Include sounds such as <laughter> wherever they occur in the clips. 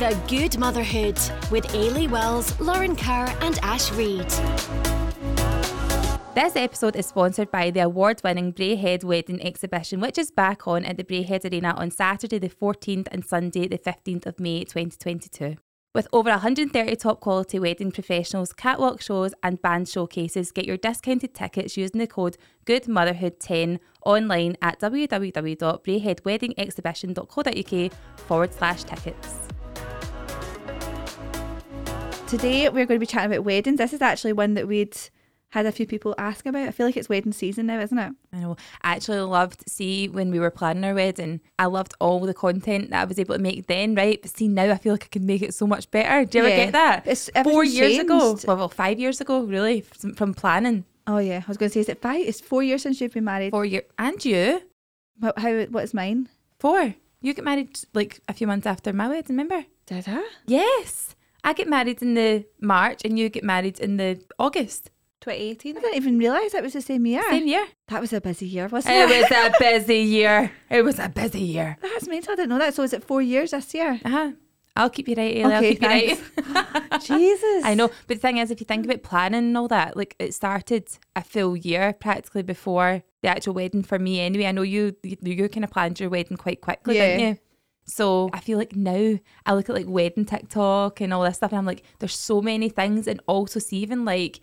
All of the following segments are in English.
The Good Motherhood with Eilidh Wells, Lauren Kerr, and Ash Reid. This episode is sponsored by the award winning Braehead Wedding Exhibition, which is back on at the Braehead Arena on Saturday, the 14th, and Sunday, the 15th of May 2022. With over 130 top quality wedding professionals, catwalk shows, and band showcases, get your discounted tickets using the code GoodMotherhood10 online at www.braeheadweddingexhibition.co.uk forward slash tickets. Today we're going to be chatting about weddings. This is actually one that we'd had a few people ask about. I feel like it's wedding season now, isn't it? I know. I actually loved, see, when we were planning our wedding, I loved all the content that I was able to make then, right? But see, now I feel like I can make it so much better. Do you Yeah. ever get that? It's- Four years ago. Well, well, five years ago, really, from, from planning. Oh yeah, I was going to say, is it five? It's four years since you've been married. Four years. And you? How, how what is mine? Four. You get married like a few months after my wedding, remember? Did I? Yes. I get married in the March and you get married in the August. 2018. I didn't even realise it was the same year. Same year. That was a busy year, wasn't It it? was a <laughs> busy year. It was a busy year. That's mental. I didn't know that. So is it four years this year? Uh-huh. I'll keep you right, Eilidh. I'll Okay, keep you right. <laughs> Jesus. I know, but the thing is, if you think about planning and all that, like it started a full year practically before the actual wedding for me. Anyway, I know you you, you kind of planned your wedding quite quickly, didn't you? So I feel like now I look at like wedding TikTok and all this stuff, and I'm like, there's so many things, and also see even like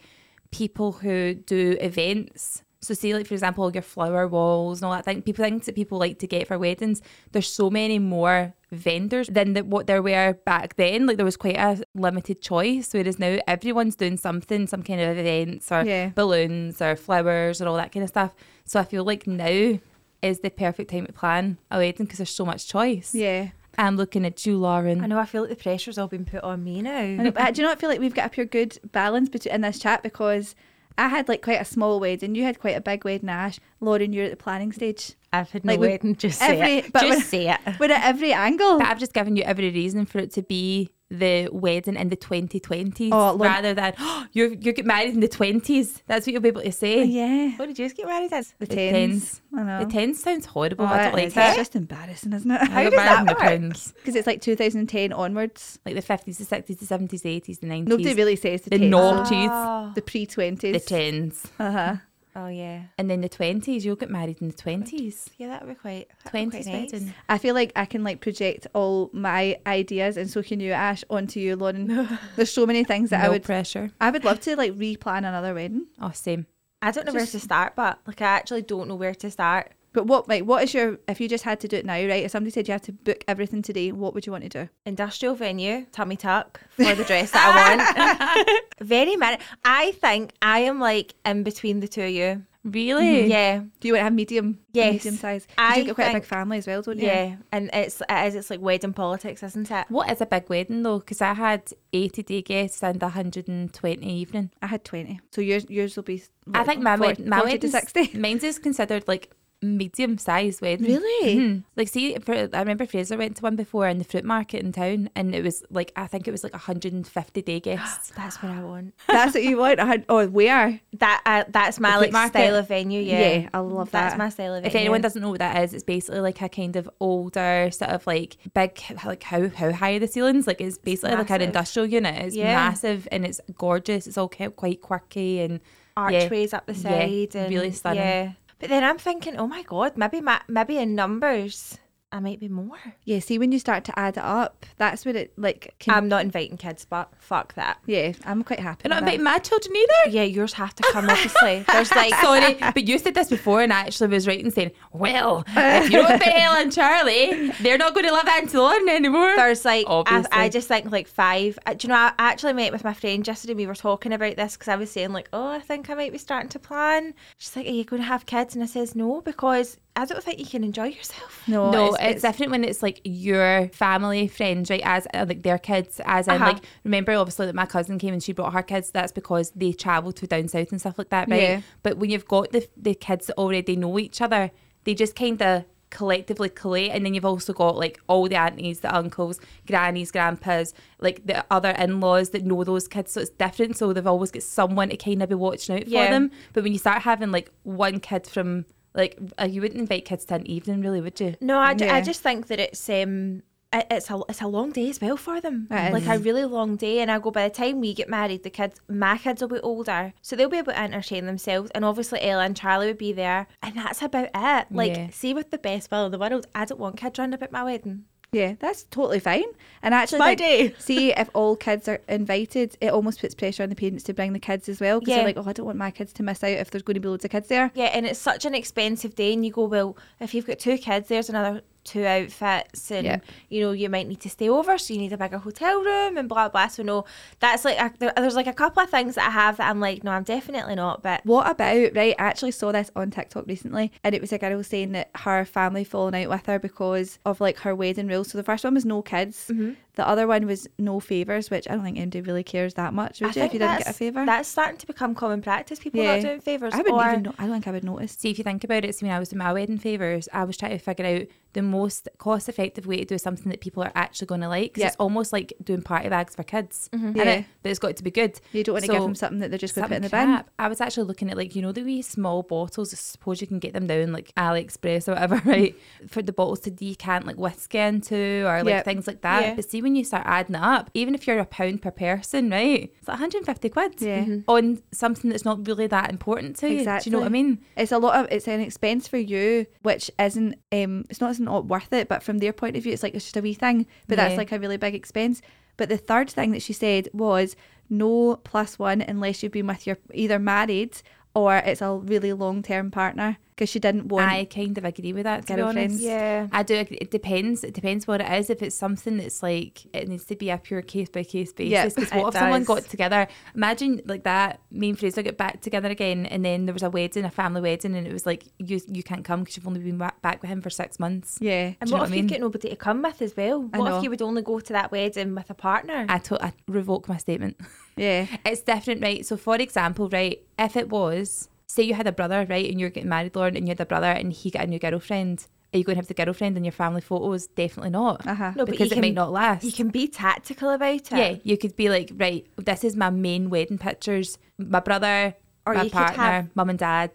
people who do events. So see, like for example, your flower walls and all that thing. People things that people like to get for weddings. There's so many more vendors than the, what there were back then. Like there was quite a limited choice, whereas now everyone's doing something, some kind of events or Yeah. balloons or flowers or all that kind of stuff. So I feel like now is the perfect time to plan a wedding because there's so much choice. Yeah. I'm looking at you, Lauren. I know. I feel like the pressure's all been put on me now. I know, but <laughs> do you not feel like we've got a pure good balance between in this chat because I had like quite a small wedding, you had quite a big wedding, Ash. Lauren, you're at the planning stage. I've had no Like, we- wedding. Just say every- it. but Just say it. We're at every angle. But I've just given you every reason for it to be the wedding in the 2020s Oh, Lauren- rather than <gasps> oh, you you get married in the 20s. That's what you'll be able to say. Oh, yeah. What did you just get married as? The The tens. tens. I know. The 10s sounds horrible. Oh, I don't it like is. that. It's just embarrassing, isn't it? How got does that work? Because it's like 2010 onwards. Like the 50s, the 60s, the 70s, the 80s, the 90s. Nobody really says the, the tens, noughties, Oh, The pre 20s. the 10s. Uh huh. Oh yeah. And then the 20s, you'll get married in the 20s. Yeah, that would be quite. that'd 20s quite nice. wedding. I feel like I can like project all my ideas, and so can you, Ash, onto you, Lauren. <laughs> There's so many things that I would. pressure. I would love to like replan another wedding. Oh, same. I don't know where to start, but like I actually don't know where to start. But what like what is your if you just had to do it now, right? If somebody said you had to book everything today, what would you want to do? Industrial venue, tummy tuck for the dress that I want. <laughs> Very minute. I think I am like in between the two of you. Really? Mm-hmm. Yeah, Do you want to have medium? Yes. Medium size. I You've got quite a big family as well, don't you? yeah, and it's it is it's like wedding politics, isn't it? What is a big wedding though? Because I had 80 day guests and 120 evening. I had twenty. So yours yours will be. I think my 40, wedding, my 40 to sixty. mine's is considered like medium sized wedding. Really? Mhm. Like, see, for, I remember Fraser went to one before in the fruit market in town, and it was like I think it was like 150 day <gasps> guests. That's what I want. <laughs> That's what you want. I had. Oh, where? That uh, that's my The like market? style of venue. Yeah, Yeah, I love that. that's my style of venue. If anyone doesn't know what that is, it's basically like a kind of older sort of like big, like how how high are the ceilings? Like it's basically like an industrial unit. It's Yeah. massive and it's gorgeous. It's all ki- quite quirky and yeah. archways up the Yeah, side, and really stunning. Yeah, but then I'm thinking, oh my god, maybe ma- maybe in numbers, I might be more. Yeah. See, when you start to add it up, that's what it like. Can, I'm not inviting kids, but fuck that. yeah, I'm quite happy. You're not inviting my children either. Yeah, yours have to come. Obviously, <laughs> there's like <laughs> Sorry, but you said this before, and I actually was right in saying, "Well, if you don't <laughs> Ella and Charlie, they're not going to live Auntie Lauren anymore." There's like, I, Obviously. I just think like five. Uh, do you know, I actually met with my friend yesterday. We were talking about this because I was saying like, oh, I think I might be starting to plan. She's like, are you going to have kids? And I says no because I don't think you can enjoy yourself. <laughs> No, no, it's, it's, different when it's like your family friends, right? As uh, like their kids, as in Uh-huh. like remember obviously that my cousin came and she brought her kids. That's because they travelled to down south and stuff like that, right? Yeah. But when you've got the the kids that already know each other, they just kind of collectively collate and then you've also got like all the aunties the uncles grannies grandpas like the other in-laws that know those kids so it's different so they've always got someone to kind of be watching out for Yeah. them but when you start having like one kid from like uh, you wouldn't invite kids to an evening really would you No, I, ju- I just think that it's um it's a it's a long day as well for them. It like is. a really long day. And I go by the time we get married, the kids, my kids will be older, so they'll be able to entertain themselves. And obviously Ella and Charlie would be there, and that's about it. Like, Yeah. see, with the best will in the world, I don't want kids round about my wedding. Yeah, that's totally fine. And actually, my like, day. <laughs> see if all kids are invited, it almost puts pressure on the parents to bring the kids as well. Because Yeah. they're like, oh, I don't want my kids to miss out if there's going to be loads of kids there. Yeah, and it's such an expensive day, and you go, well, if you've got two kids, there's another two outfits, and Yeah. you know you might need to stay over, so you need a bigger hotel room, and blah blah. So no, that's like a, there, there's like a couple of things that I have that I'm like, no, I'm definitely not. But What about, right? I actually saw this on TikTok recently, and it was a girl saying that her family fallen out with her because of like her wedding rules. So the first one was no kids, Mm-hmm. The other one was no favours, which I don't think anybody really cares that much, would I you, if you didn't get a favour? That's starting to become common practice. People Yeah. not doing favors. I wouldn't even know. I don't think I would notice. See, if you think about it, see, when I was doing my wedding favours, I was trying to figure out the most cost effective way to do something that people are actually going to like. 'cause Yeah. It's almost like doing party bags for kids. Mm-hmm. Yeah. Yeah. But it's got to be good. You don't want to give them something that they're just going to put in the something bin. I was actually looking at like you know the wee small bottles. I suppose you can get them down like AliExpress or whatever, <laughs> right? For the bottles to decant like whiskey into or like Yep. things like that. Yeah. But see when you start adding it up, even if you're a pound per person, right? It's like 150 quid Yeah. Mhm. on something that's not really that important to you. Do you know what I mean? It's a lot of it's an expense for you, which isn't um it's not isn't worth it, but from their point of view, it's like it's just a wee thing. But that's like a really big expense. But the third thing that she said was no plus one unless you've been with your either married or it's a really long term partner because she didn't want. I kind of agree with that. To be Girlfriends. honest, Yeah. I do. agree. It depends. It depends what it is. If it's something that's like it needs to be a pure case by case basis. Yeah, Because it what if someone got together? Imagine like that. Me and Fraser get back together again, and then there was a wedding, a family wedding, and it was like you you can't come because you've only been back with him for six months. yeah, And Do you what know if what I you get nobody to come with as well? I What know. if you would only go to that wedding with a partner? I, to- I revoke my statement. yeah, <laughs> It's different, right? So, for example, right, if it was, say you had a brother, right, and you're getting married, Lauren, and you had a brother and he got a new girlfriend, are you going to have the girlfriend in your family photos? Definitely not. uh huh. No, because you it might not last. you can be tactical about it. Yeah, you could be like, right, this is my main wedding pictures. My brother, Or my you partner, have- mum and dad.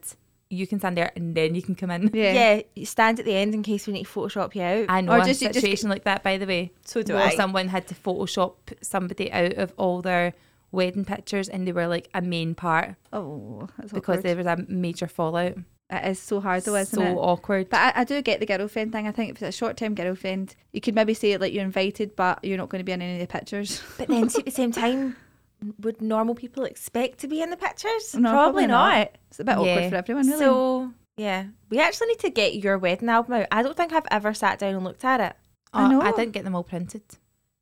You can stand there and then you can come in. Yeah. Yeah, you stand at the end in case we need to Photoshop you out. I know Or a just- you just- situation like that, by the way. So do where I. someone had to Photoshop somebody out of all their wedding pictures and they were like a main part Oh, that's because awkward. there was a major fallout. it is so hard though, isn't so it? awkward. But I, I do get the girlfriend thing. I think if it's a short term girlfriend, you could maybe say like you're invited, but you're not going to be in any of the pictures. <laughs> But then <laughs> at the same time, would normal people expect to be in the pictures? No, probably, probably not. not. It's a bit Yeah. awkward for everyone, really. So yeah, we actually need to get your wedding album out. I don't think I've ever sat down and looked at it. I Oh, know. I didn't get them all printed.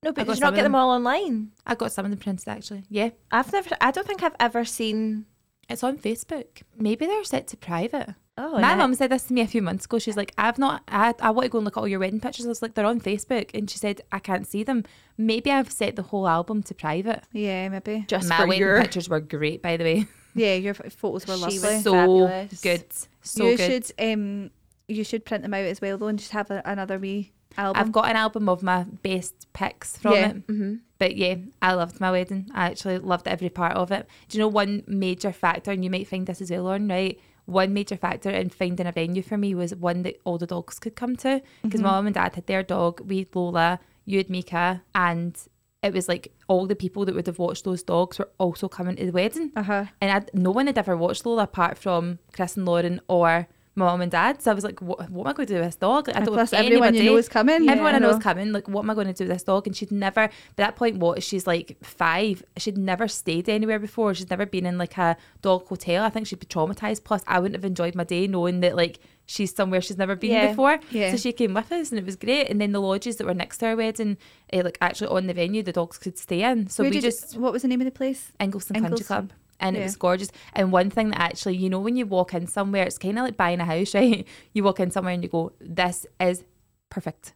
No, but got did you some not get them them. all online? I got some of them printed actually. Yeah. I've never. I don't think I've ever seen. It's on Facebook. Maybe they're set to private. Oh, My no. mum said this to me a few months ago. She's like, I've not, I, I want to go and look at all your wedding pictures. I was like, they're on Facebook. And she said, I can't see them. Maybe I've set the whole album to private. yeah, maybe. just My for wedding your. pictures were great, by the way. <laughs> Yeah, your photos were lovely. She was so fabulous. good. So you good. should um, you should print them out as well though, and just have a, another wee album. I've got an album of my best pics from Yeah. it. hmm But yeah, I loved my wedding. I actually loved every part of it. Do you know one major factor, and you might find this as well, Lauren, right? One major factor in finding a venue for me was one that all the dogs could come to. Because my mum and dad had their dog, we had Lola, you had Mika, and it was like all the people that would have watched those dogs were also coming to the wedding. Uh huh. And I'd, no one had ever watched Lola apart from Chris and Lauren or my mum and dad. So I was like, what, what am I going to do with this dog? Like, I don't plus, everyone you know is coming. Everyone Yeah, I know know. is coming. Like, what am I going to do with this dog? And she'd never, by that point, what? She's like five. She'd never stayed anywhere before. She's never been in like a dog hotel. I think she'd be traumatized. Plus, I wouldn't have enjoyed my day knowing that like she's somewhere she's never been Yeah. before. Yeah. So she came with us and it was great. And then the lodges that were next to our wedding, eh, like actually on the venue, the dogs could stay in. So Where we just what was the name of the place? Ingliston Country. Club. And it was gorgeous. And one thing that actually, you know, when you walk in somewhere, it's kind of like buying a house, <laughs> right? You walk in somewhere and you go, this is perfect.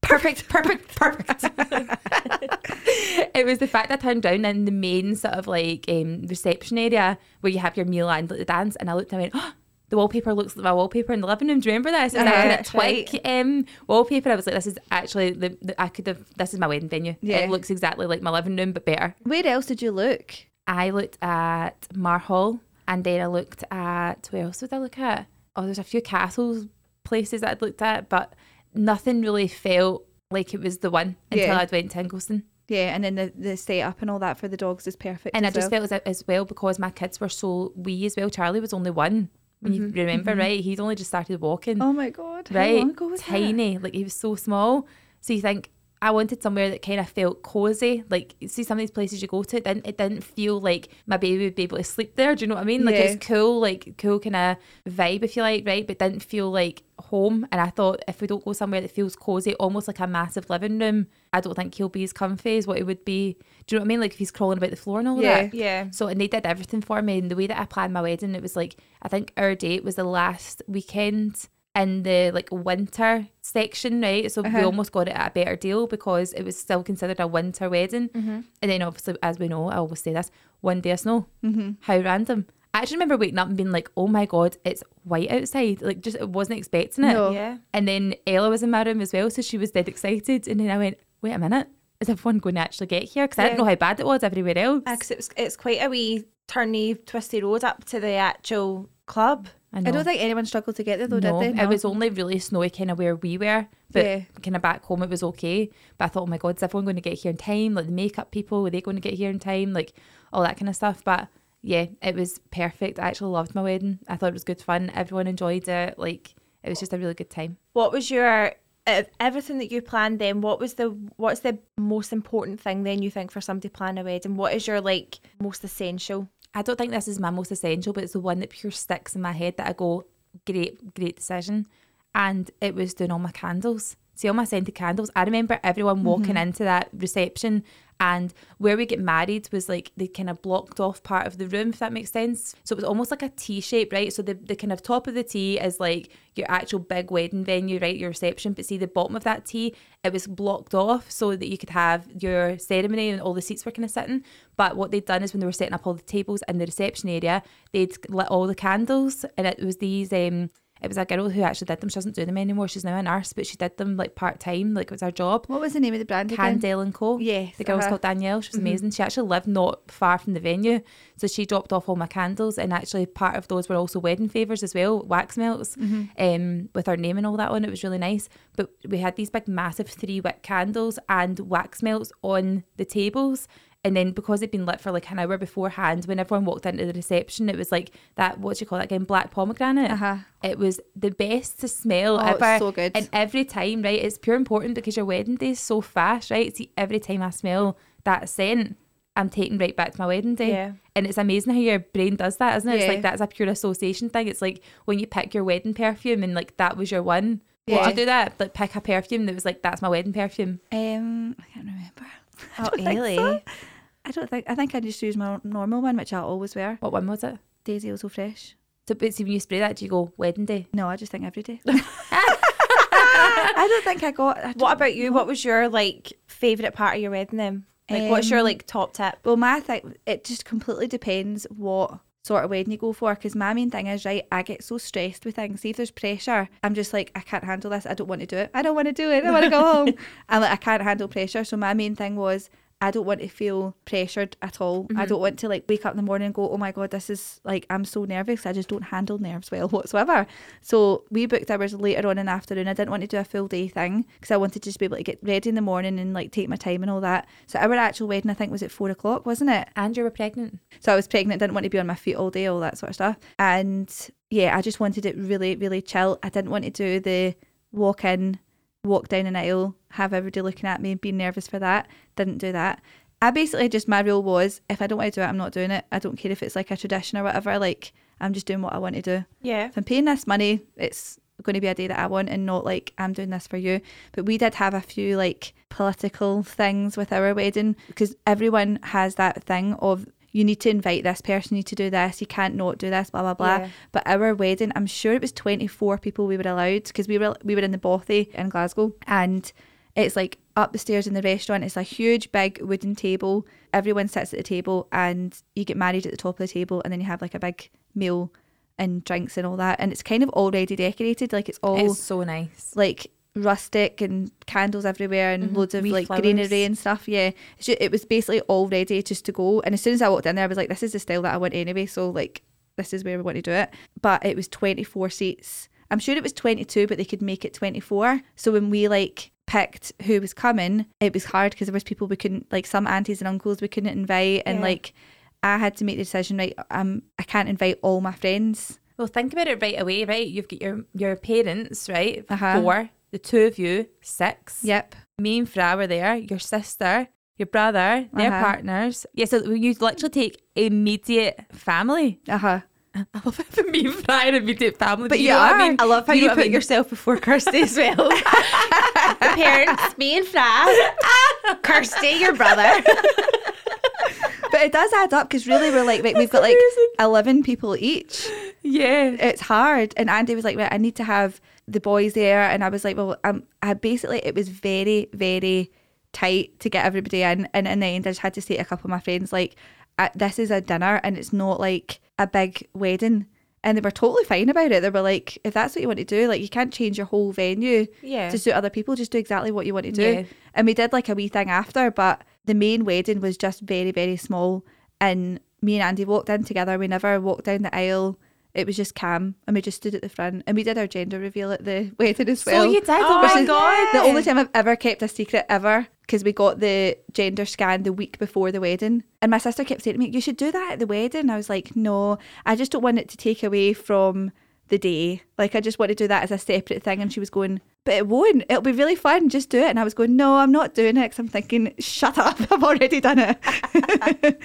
Perfect, <laughs> perfect, perfect. <laughs> it was the fact that I turned down in the main sort of like um, reception area where you have your meal and the dance. And I looked and I went, oh, the wallpaper looks like my wallpaper in the living room. Do you remember this? Was Uh-huh. like That's a twig um, wallpaper. I was like, this is actually, the, the I could have, this is my wedding venue. Yeah. It looks exactly like my living room, but better. Where else did you look? I looked at Mar Hall and then I looked at where else did I look at? Oh, there's a few castles places that I'd looked at, but nothing really felt like it was the one until Yeah. I'd went to Ingliston. Yeah, and then the, the setup and all that for the dogs is perfect. And I just well. felt as, as well because my kids were so wee as well. Charlie was only one. When you mm-hmm, remember, mm-hmm. right? He'd only just started walking. Oh my god! Right? was that? Tiny. Like he was so small. So you think I wanted somewhere that kind of felt cozy. Like you see some of these places you go to, it didn't it didn't feel like my baby would be able to sleep there. Do you know what I mean? Like Yeah. it's cool, like cool kind of vibe if you like, right? But didn't feel like home. And I thought if we don't go somewhere that feels cozy, almost like a massive living room, I don't think he'll be as comfy as what he would be. Do you know what I mean? Like if he's crawling about the floor and all Yeah. that. Yeah. So and they did everything for me. And the way that I planned my wedding, it was like I think our date was the last weekend in the like winter section, right? So we Uh-huh. almost got it at a better deal because it was still considered a winter wedding. Mm-hmm. And then obviously, as we know, I always say this: one day of snow. Mm-hmm. How random! I actually remember waking up and being like, "Oh my god, it's white outside!" Like, just I wasn't expecting it. No. Yeah. And then Ella was in my room as well, so she was dead excited. And then I went, "Wait a minute." Is everyone going to actually get here? Because I didn't know how bad it was everywhere else. Because it's, it's quite a wee turny, twisty road up to the actual club. I, I don't think anyone struggled to get there though, no, did they? No. it was only really snowy kind of where we were, but Yeah. kind of back home it was okay. But I thought, oh my god, is everyone going to get here in time? Like the makeup people, were they going to get here in time? Like all that kind of stuff. But yeah, it was perfect. I actually loved my wedding. I thought it was good fun. Everyone enjoyed it. Like it was just a really good time. What was your everything that you planned then? What was the what's the most important thing then you think for somebody planning a wedding? What is your like most essential? I don't think this is my most essential, but it's the one that pure sticks in my head that I go, great, great decision. And it was doing all my candles. See all my scented candles. I remember everyone walking into that reception and where we get married was like they kind of blocked off part of the room, if that makes sense. So it was almost like a T shape, right? So the, the kind of top of the T is like your actual big wedding venue, right? Your reception. But see the bottom of that T, it was blocked off so that you could have your ceremony and all the seats were kind of sitting. But what they'd done is when they were setting up all the tables in the reception area, they'd lit all the candles and it was these um it was a girl who actually did them. She doesn't do them anymore. She's now a nurse, but she did them like part time, like it was her job. What was the name of the brand again? Candle and Co. Yes, the girl was uh-huh. called Danielle. She was amazing. She actually lived not far from the venue, so she dropped off all my candles, and actually part of those were also wedding favors as well, wax melts, um, with our name and all that on. It was really nice. But we had these big, massive three wick candles and wax melts on the tables. And then because it'd been lit for like an hour beforehand, when everyone walked into the reception, it was like that. What do you call that again? Black pomegranate. Uh-huh. It was the best to smell Oh, it's ever. so good. And every time, right, it's pure important because your wedding day is so fast, right? See, every time I smell that scent, I'm taken right back to my wedding day. Yeah. And it's amazing how your brain does that, isn't it? Yeah. It's like that's a pure association thing. It's like when you pick your wedding perfume and like that was your one. Yeah. You do that? Like pick a perfume that was like that's my wedding perfume. Um, I can't remember. <laughs> Oh, really? so. I don't think. I think I just use my normal one, which I always wear. What one was it? Daisy also fresh. So but see when you spray that, do you go wedding day? No, I just think every day. <laughs> <laughs> I don't think I got. I What about you? What was your like favourite part of your wedding then? Like what's your Um, like top tip? Well, my thing, it just completely depends what sort of wedding you go for. Because my main thing is, right, I get so stressed with things. See, if there's pressure, I'm just like, I can't handle this. I don't want to do it. I don't want to do it. I want to go home. <laughs> I'm like, I can't handle pressure. So my main thing was, I don't want to feel pressured at all. I mm-hmm. don't want to like wake up in the morning and go, oh my God, this is like, I'm so nervous. I just don't handle nerves well whatsoever. So we booked ours later on in the afternoon. I didn't want to do a full day thing because I wanted to just be able to get ready in the morning and like take my time and all that. So our actual wedding, I think, was at four o'clock, wasn't it? And you were pregnant. So I was pregnant, didn't want to be on my feet all day, all that sort of stuff. And yeah, I just wanted it really, really chill. I didn't want to do the walk in, walk down an aisle, have everybody looking at me and being nervous for that. Didn't do that. I basically just, my rule was if I don't want to do it, I'm not doing it. I don't care if it's like a tradition or whatever. Like, I'm just doing what I want to do. Yeah. If I'm paying this money, it's going to be a day that I want and not like I'm doing this for you. But we did have a few like political things with our wedding because everyone has that thing of you need to invite this person, you need to do this, you can't not do this, blah blah blah. Yeah. But our wedding, I'm sure it was 24 people we were allowed because we were we were in the Bothy in Glasgow and it's like up the stairs in the restaurant. It's a huge big wooden table. Everyone sits at the table and you get married at the top of the table and then you have like a big meal and drinks and all that. And it's kind of already decorated. Like it's all It's so nice. like rustic and candles everywhere and loads of Wee like flowers. greenery and stuff. Yeah, it's ju- it was basically all ready just to go. And as soon as I walked in there, I was like, this is the style that I want anyway. So like, this is where we want to do it. But it was 24 seats. I'm sure it was 22, but they could make it 24. So when we like picked who was coming, it was hard because there was people we couldn't like some aunties and uncles we couldn't invite, and Yeah. like I had to make the decision. Right, um, I can't invite all my friends. Well, think about it right away, right? You've got your your parents, right? Uh-huh. Four. The two of you, six. Yep. Me and Fra were there. Your sister, your brother, their Uh-huh. partners. Yeah, so you literally take immediate family. Uh huh. <laughs> I love it for me and Fra immediate family. But you know. I mean? I love how You you, what I put mean? yourself before Kirsty as well. <laughs> the parents, me and Fra, <laughs> Kirsty, your brother. But it does add up because really we're like, right, we've got like eleven people each. Yeah. it's hard. And Andy was like, right, I need to have the boys there. And I was like, well, um, I basically, it was very, very tight to get everybody in. And in the end, I just had to say to a couple of my friends, like, this is a dinner and it's not like a big wedding. And they were totally fine about it. They were like, if that's what you want to do, like, you can't change your whole venue Yeah. to suit other people. Just do exactly what you want to do. Yeah. And we did like a wee thing after, but the main wedding was just very, very small. And me and Andy walked in together. We never walked down the aisle. It was just Cam, and we just stood at the front, and we did our gender reveal at the <laughs> wedding as well. so you did. Oh, my god. The only time I've ever kept a secret ever because we got the gender scan the week before the wedding. And my sister kept saying to me, You should do that at the wedding. I was like, No, I just don't want it to take away from the day. Like, I just want to do that as a separate thing. And she was going, But it won't. It'll be really fun. Just do it. And I was going, No, I'm not doing it because I'm thinking, Shut up. <laughs> I've already done it. <laughs>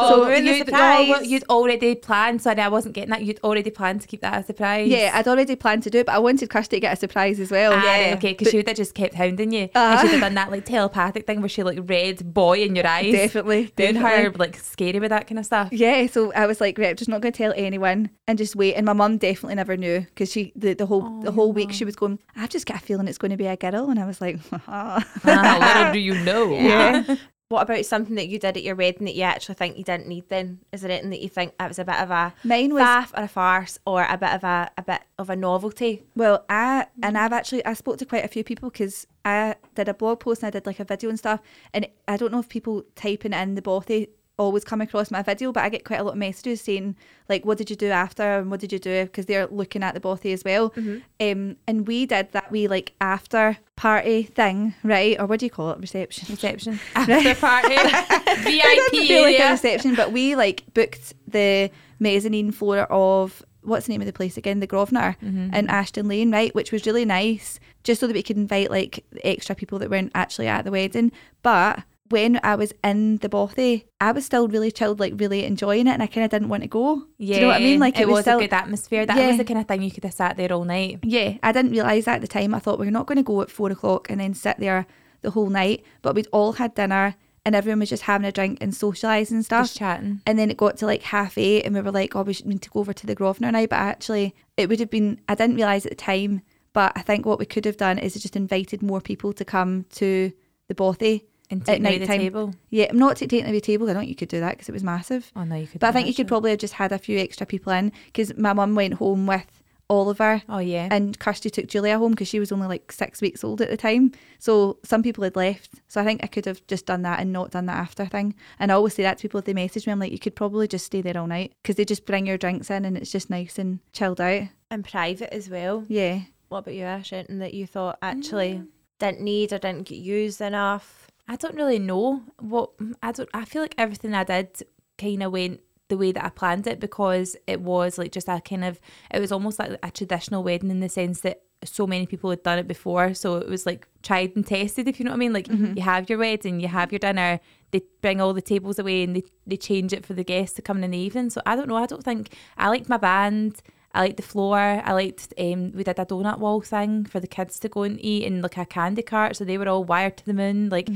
Oh, ruin the you'd, oh, you'd already planned. Sorry, I wasn't getting that. You'd already planned to keep that a surprise. yeah, I'd already planned to do it, but I wanted Kirsty to get a surprise as well. Ah, right, yeah. okay, because she would have just kept hounding you. and Uh-huh. she'd have done that like telepathic thing where she like read boy in your <laughs> eyes. Definitely. Doing her like scary with that kind of stuff. Yeah, so I was like, right, I'm just not going to tell anyone and just wait. And my mum definitely never knew because she the, the whole the whole week she was going. I've just got a feeling it's going to be a girl, and I was like, <laughs> ah, little do <laughs> you know. yeah. What about something that you did at your wedding that you actually think you didn't need then? Is there anything that you think that was a bit of a Mine was faff or a farce or a bit of a, a bit of a novelty? well, I and I've actually I spoke to quite a few people because I did a blog post and I did like a video and stuff, and I don't know if people typing in the bothy always come across my video, but I get quite a lot of messages saying like, "What did you do after?" and "What did you do?" because they're looking at the bothy as well. Um, and we did that wee like after party thing, right? Or what do you call it? Reception. Reception. <laughs> After party. <laughs> VIP feel like a reception, but we like booked the mezzanine floor of what's the name of the place again? The Grosvenor in Ashton Lane, right? Which was really nice, just so that we could invite like extra people that weren't actually at the wedding. But when I was in the bothy, I was still really chilled, like really enjoying it, and I kind of didn't want to go. Yeah, Do you know what I mean? Like it, was, still, a good atmosphere. That Yeah. was the kind of thing you could have sat there all night. yeah, I didn't realise that at the time. I thought we're not going to go at four o'clock and then sit there the whole night. But we'd all had dinner and everyone was just having a drink and socialising and stuff. Just chatting. And then it got to like half eight, and we were like, "Oh, we should need to go over to the Grosvenor now." But actually, it would have been. I didn't realize at the time, but I think what we could have done is just invited more people to come to the bothy And at night the time. table. Yeah, I'm not taking away the table. I don't think you could do that because it was massive. Oh no, you could. But I think you could probably have just had a few extra people in because my mum went home with Oliver. Oh yeah. And Kirsty took Julia home because she was only like six weeks old at the time. So some people had left. So I think I could have just done that and not done that after thing. And I always say that to people if they message me. I'm like, you could probably just stay there all night because they just bring your drinks in and it's just nice and chilled out. And private as well. Yeah. What about you, Ash? Anything that you thought actually mm. didn't need or didn't get used enough? I don't really know what I don't. I feel like everything I did kind of went the way that I planned it because it was like just a kind of it was almost like a traditional wedding in the sense that so many people had done it before. So it was like tried and tested if you know what I mean. Like mm-hmm. you have your wedding you have your dinner they bring all the tables away and they, they change it for the guests to come in in the evening. So I don't know I don't think I liked my band I liked the floor. I liked um we did a donut wall thing for the kids to go and eat and like a candy cart, so they were all wired to the moon. Like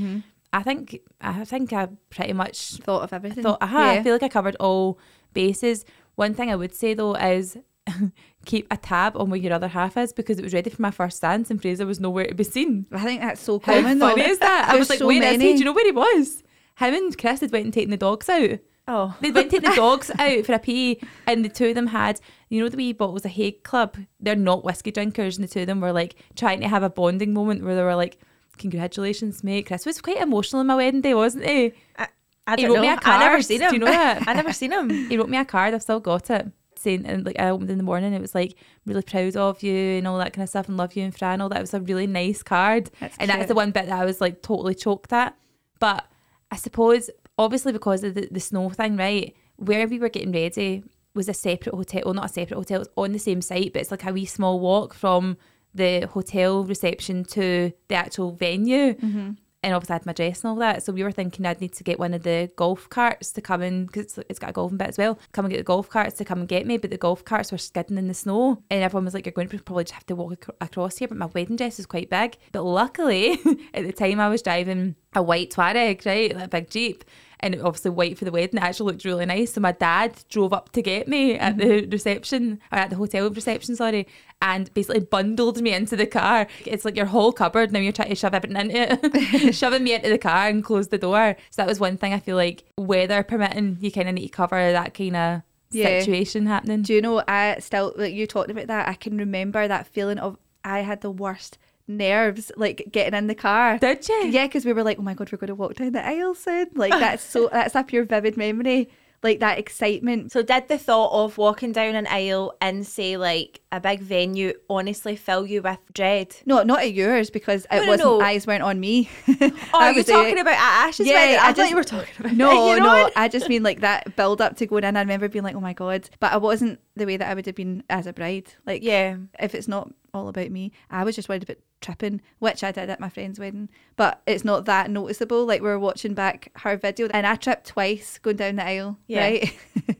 I think I think I pretty much Thought of everything. thought, aha, Yeah. I feel like I covered all bases. One thing I would say though is <laughs> keep a tab on where your other half is because it was ready for my first dance and Fraser was nowhere to be seen. I think that's so common. How funny though. is that? I was like, so where is he? many. Do you know where he was? Him and Chris had went and taken the dogs out. Oh, They went to take the dogs out for a pee, and the two of them had, you know, the wee bottles of Haig Club. They're not whiskey drinkers, and the two of them were like trying to have a bonding moment where they were like, "Congratulations, mate." Chris was quite emotional on my wedding day, wasn't he? I, I He don't wrote know. me a I never card. seen Do him. you know that? <laughs> I never seen him. He wrote me a card. I've still got it. saying, and like I opened in the morning, it was like really proud of you and all that kind of stuff, and love you and Fran. All that was a really nice card, That's and that's the one bit that I was like totally choked at. But I suppose, obviously, because of the, the snow thing, right? Where we were getting ready was a separate hotel. Well, not a separate hotel. It's on the same site, but it's like a wee small walk from the hotel reception to the actual venue. Mm-hmm. And obviously, I had my dress and all that. So we were thinking I'd need to get one of the golf carts to come in because it's, it's got a golfing bit as well. Come and get the golf carts to come and get me. But the golf carts were skidding in the snow, and everyone was like, "You're going to probably just have to walk ac- across here." But my wedding dress is quite big. But luckily, <laughs> at the time, I was driving a white Touareg, right, a big jeep and obviously white for the wedding. It actually looked really nice. So my dad drove up to get me at the mm-hmm. reception or at the hotel reception, sorry, and basically bundled me into the car. It's like your whole cupboard. Now you're trying to shove everything into it, <laughs> shoving me into the car and close the door. So that was one thing I feel like weather permitting, you kind of need to cover that kind of Yeah. situation happening. Do you know, I still, like you talking about that, I can remember that feeling of I had the worst nerves, like getting in the car. Did you? Yeah, because we were like, oh my God, we're going to walk down the aisle soon. Like, that's so, <laughs> that's a pure vivid memory. Like, that excitement. So did the thought of walking down an aisle in say like a big venue honestly fill you with dread? No, not at yours because it no, wasn't, no. eyes weren't on me. <laughs> Oh, I are you talking like- about at Ash's Yeah, wedding? I, I thought just- you were talking about No, <laughs> you no. I just mean like that build up to going in. I remember being like, oh my God. But I wasn't the way that I would have been as a bride. Like, Yeah. if it's not all about me, I was just worried about tripping, which I did at my friend's wedding. But it's not that noticeable. Like, we were watching back her video and I tripped twice going down the aisle, Yeah. right? <laughs>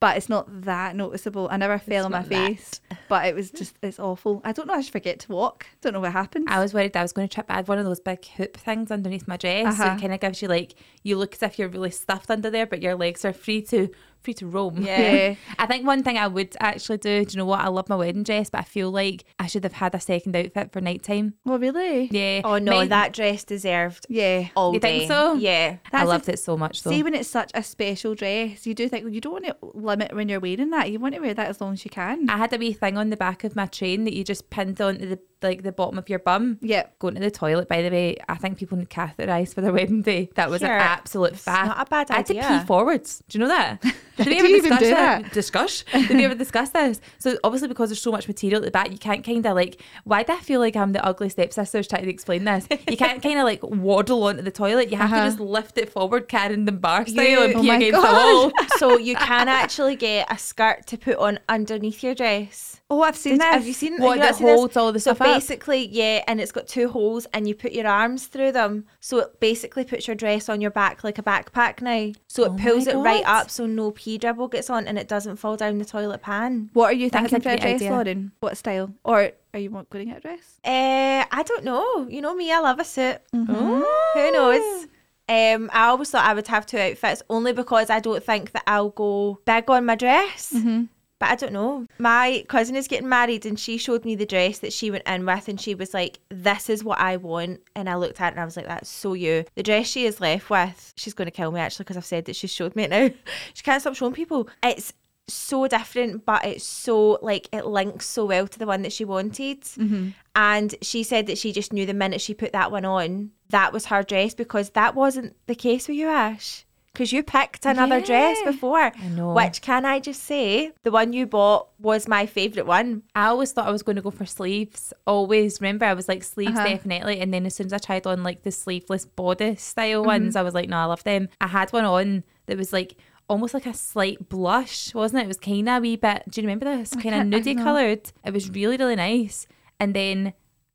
but it's not that noticeable. I never fell on my that. face, but it was just, it's awful. I don't know, I just forget to walk. Don't know what happened. I was worried I was going to trip. I had one of those big hoop things underneath my dress, so Uh-huh. it kind of gives you like you look as if you're really stuffed under there, but your legs are free to free to roam. Yeah. <laughs> Yeah. I think one thing I would actually do. Do you know what? I love my wedding dress, but I feel like I should have had a second outfit for nighttime. Oh, really? Yeah. Oh no, Mine- that dress deserved Yeah. all You think so? Yeah. I That's loved a- it so much. Though. See, when it's such a special dress, you do think well, you don't want to limit when you're wearing that. You want to wear that as long as you can. I had a wee thing on the back of my train that you just pinned onto the like the bottom of your bum. yeah. Going to the toilet, by the way, I think people need catheterised for their <laughs> wedding day. That was Sure. an absolute fact. not a bad idea. I had to pee forwards. Do you know that? <laughs> Did we ever you even discuss do that? that? Discuss? Did we ever discuss this? So obviously, because there's so much material at the back, you can't kind of like. Why do I feel like I'm the ugly stepsisters trying to explain this? You can't <laughs> kind of like waddle onto the toilet. You have Uh-huh. to just lift it forward, carrying the bar style, You- and Oh pee my against the God. wall. <laughs> so you can actually get a skirt to put on underneath your dress. Oh, I've seen Did- this. have you seen What, that not this? holds all the so stuff up? basically yeah and it's got two holes and you put your arms through them so it basically puts your dress on your back like a backpack now so it Oh pulls it right up so no pee dribble gets on and it doesn't fall down the toilet pan What are you thinking for a dress, idea. Lauren? What style? Or are you want- going to get a dress? uh, I don't know you know me I love a suit Mm-hmm. who knows um, I always thought I would have two outfits only because I don't think that I'll go big on my dress Mm-hmm. But I don't know. My cousin is getting married and she showed me the dress that she went in with and she was like, This is what I want. And I looked at it and I was like, That's so you. The dress she is left with, she's going to kill me actually because I've said that she showed me it now. <laughs> she can't stop showing people. It's so different, but it's so like it links so well to the one that she wanted. Mm-hmm. And she said that she just knew the minute she put that one on, that was her dress because that wasn't the case with you, Ash. Because you picked another dress before. I know. Which can I just say, the one you bought was my favourite one. I always thought I was going to go for sleeves. Always remember, I was like sleeves Uh-huh. definitely, and then as soon as I tried on like the sleeveless bodice style Mm-hmm. ones, I was like, no, I love them. I had one on that was like almost like a slight blush, wasn't it? It was kind of a wee bit. Do you remember this? Kind of nudie coloured. It was really really nice. And then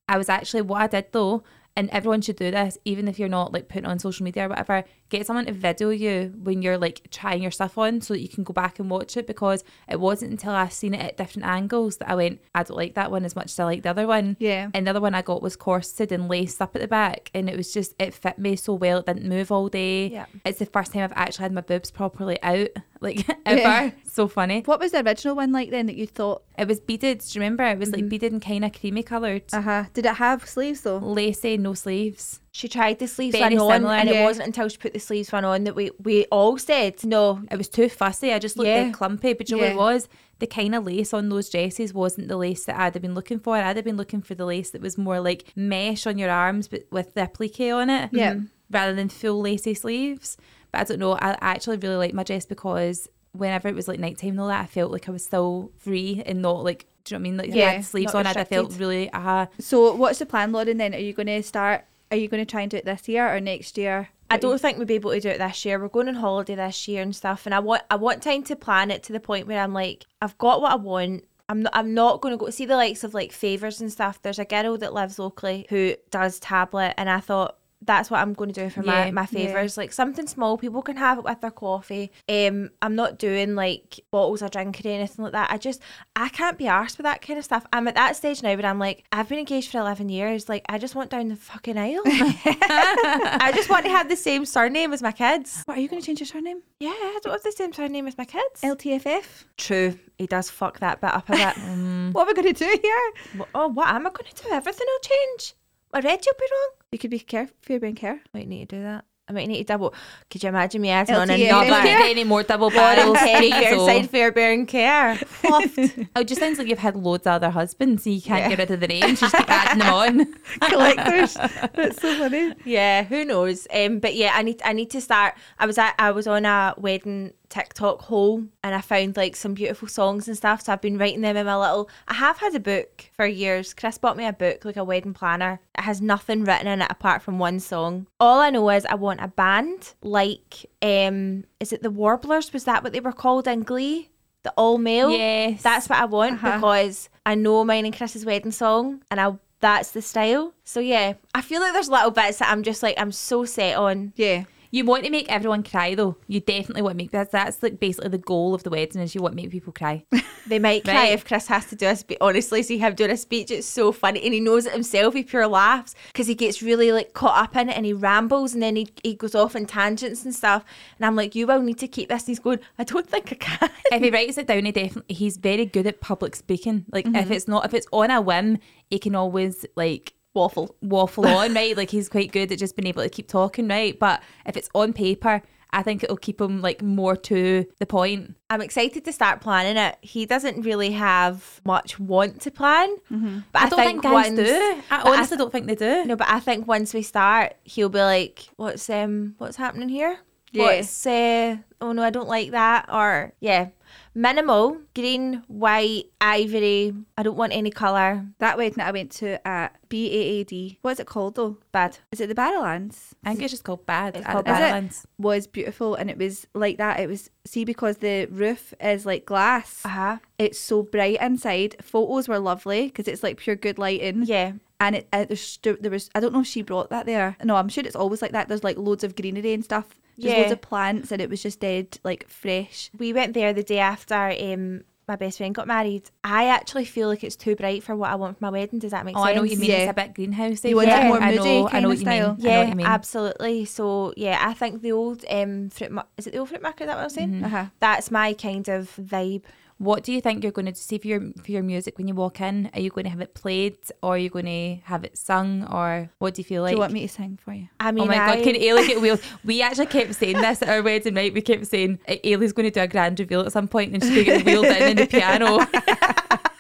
I was actually what I did though. And everyone should do this, even if you're not like putting on social media or whatever. Get someone to video you when you're like trying your stuff on so that you can go back and watch it because it wasn't until I seen it at different angles that I went, I don't like that one as much as I like the other one. Yeah. And the other one I got was corseted and laced up at the back. And it was just, it fit me so well. It didn't move all day. Yeah. It's the first time I've actually had my boobs properly out, like <laughs> ever. Yeah. So funny. What was the original one like then that you thought? It was beaded. Do you remember? It was Mm-hmm. like beaded and kind of creamy coloured. Uh huh. Did it have sleeves though? Lacy, no sleeves. She tried the sleeves Very one on, similar. and Yeah. it wasn't until she put the sleeves one on that we, we all said, no, It was too fussy. I just looked Yeah. like clumpy. But you know Yeah. what it was? The kind of lace on those dresses wasn't the lace that I'd have been looking for. I'd have been looking for the lace that was more like mesh on your arms, but with the applique on it. Yeah. Rather than full lacy sleeves. But I don't know. I I actually really like my dress because whenever it was like nighttime and all that, I felt like I was still free and not like, do you know what I mean? Like, Yeah, I had sleeves on, I I felt really, uh, So what's the plan, Lauren? Then are you going to start? Are you going to try and do it this year or next year? I don't think we'll be able to do it this year. We're going on holiday this year and stuff, and I want I want time to plan it to the point where I'm like, I've got what I want. I'm not, I'm not going to go see the likes of like favors and stuff. There's a girl that lives locally who does tablet, and I thought that's what I'm going to do for my Yeah, my yeah. favors. Like something small, people can have it with their coffee. Um, I'm not doing like bottles of drink or anything like that. I just I can't be arsed with that kind of stuff. I'm at that stage now where I'm like, I've been engaged for 11 years. Like I just want down the fucking aisle. <laughs> I just want to have the same surname as my kids. What, are you going to change your surname? Yeah, I don't have the same surname as my kids. LTFF. True, he does fuck that bit up a bit. <laughs> What are we going to do here? Oh, what am I going to do? Everything will change. My you'll be wrong. You could be care Fairbairn Kerr. Might need to do that. I might need to double. Could you imagine me adding on LTA. not <laughs> Yeah. going to get any more double <laughs> bottles? barrels. Terry Jeez, oh. Fairnside Fairbairn Kerr. <laughs> Fluffed. Oh, it just sounds like you've had loads of other husbands, so you can't get rid of the names. You just keep adding them on. Collectors. That's so funny. yeah, who knows? Um, but yeah, I need I need to start. I was at I was on a wedding TikTok hole and I found like some beautiful songs and stuff. So I've been writing them in my little. I have had a book for years. Chris bought me a book, like a wedding planner. It has nothing written in it apart from one song. All I know is I want a band like um, is it the Warblers? Was that what they were called in Glee? The all male. Yes. That's what I want Uh-huh. because I know mine and Chris's wedding song and I that's the style. So yeah, I feel like there's little bits that I'm just like I'm so set on. Yeah. You want to make everyone cry, though. You definitely want to make that's that's like basically the goal of the wedding is you want to make people cry. <laughs> They might cry Right. if Chris has to do a speech. Honestly, see him doing a speech. It's so funny, and he knows it himself. He pure laughs because he gets really like caught up in it, and he rambles, and then he, he goes off in tangents and stuff. And I'm like, you will need to keep this. And he's going, I don't think I can. if he <laughs> writes it down, he definitely he's very good at public speaking. Like if Mm-hmm. it's not if it's on a whim, he can always like Waffle. waffle on, right? Like he's quite good at just being able to keep talking, right? But if it's on paper, I think it'll keep him like more to the point. I'm excited to start planning it. He doesn't really have much want to plan, but Mm-hmm. I, I, don't think, guys once, do. I but I honestly don't think they do. No, but I think once we start, he'll be like, "What's um, what's happening here? Yeah. What's uh, oh no, I don't like that." Or yeah, minimal green, white, ivory. I don't want any color. That wedding that I went to at BAAD. What's it called though? Bad. Is it the Barrowlands? I think it's just called bad. It's called the Is it? Badlands. Was beautiful and it was like that. It was see because the roof is like glass. Uh huh. It's so bright inside. Photos were lovely because it's like pure good lighting. Yeah. And it, it there's stu- there was I don't know if she brought that there. No, I'm sure it's always like that. There's like loads of greenery and stuff. There's Yeah. loads of plants and it was just dead like fresh. We went there the day after um my best friend got married. I actually feel like it's too bright for what I want for my wedding. Does that make Oh, sense? I know what you mean. Yeah. It's a bit greenhouse. You want it more I moody know. I kind know of what you mean. style? I know Yeah, what you mean. absolutely. So yeah, I think the old um fruit mar- is it the old fruit market? Is that what I was saying? Mm-hmm. Uh-huh. That's my kind of vibe. What do you think you're going to see for your for your music when you walk in? Are you going to have it played, or are you going to have it sung, or what do you feel like? Do you want me to sing for you? I mean, oh my I, god, can Eilidh get <laughs> wheels? We actually kept saying this at our wedding night. We kept saying "Uh, Eilidh's going to do a grand reveal at some point and she's going to get wheeled in in the piano. <laughs>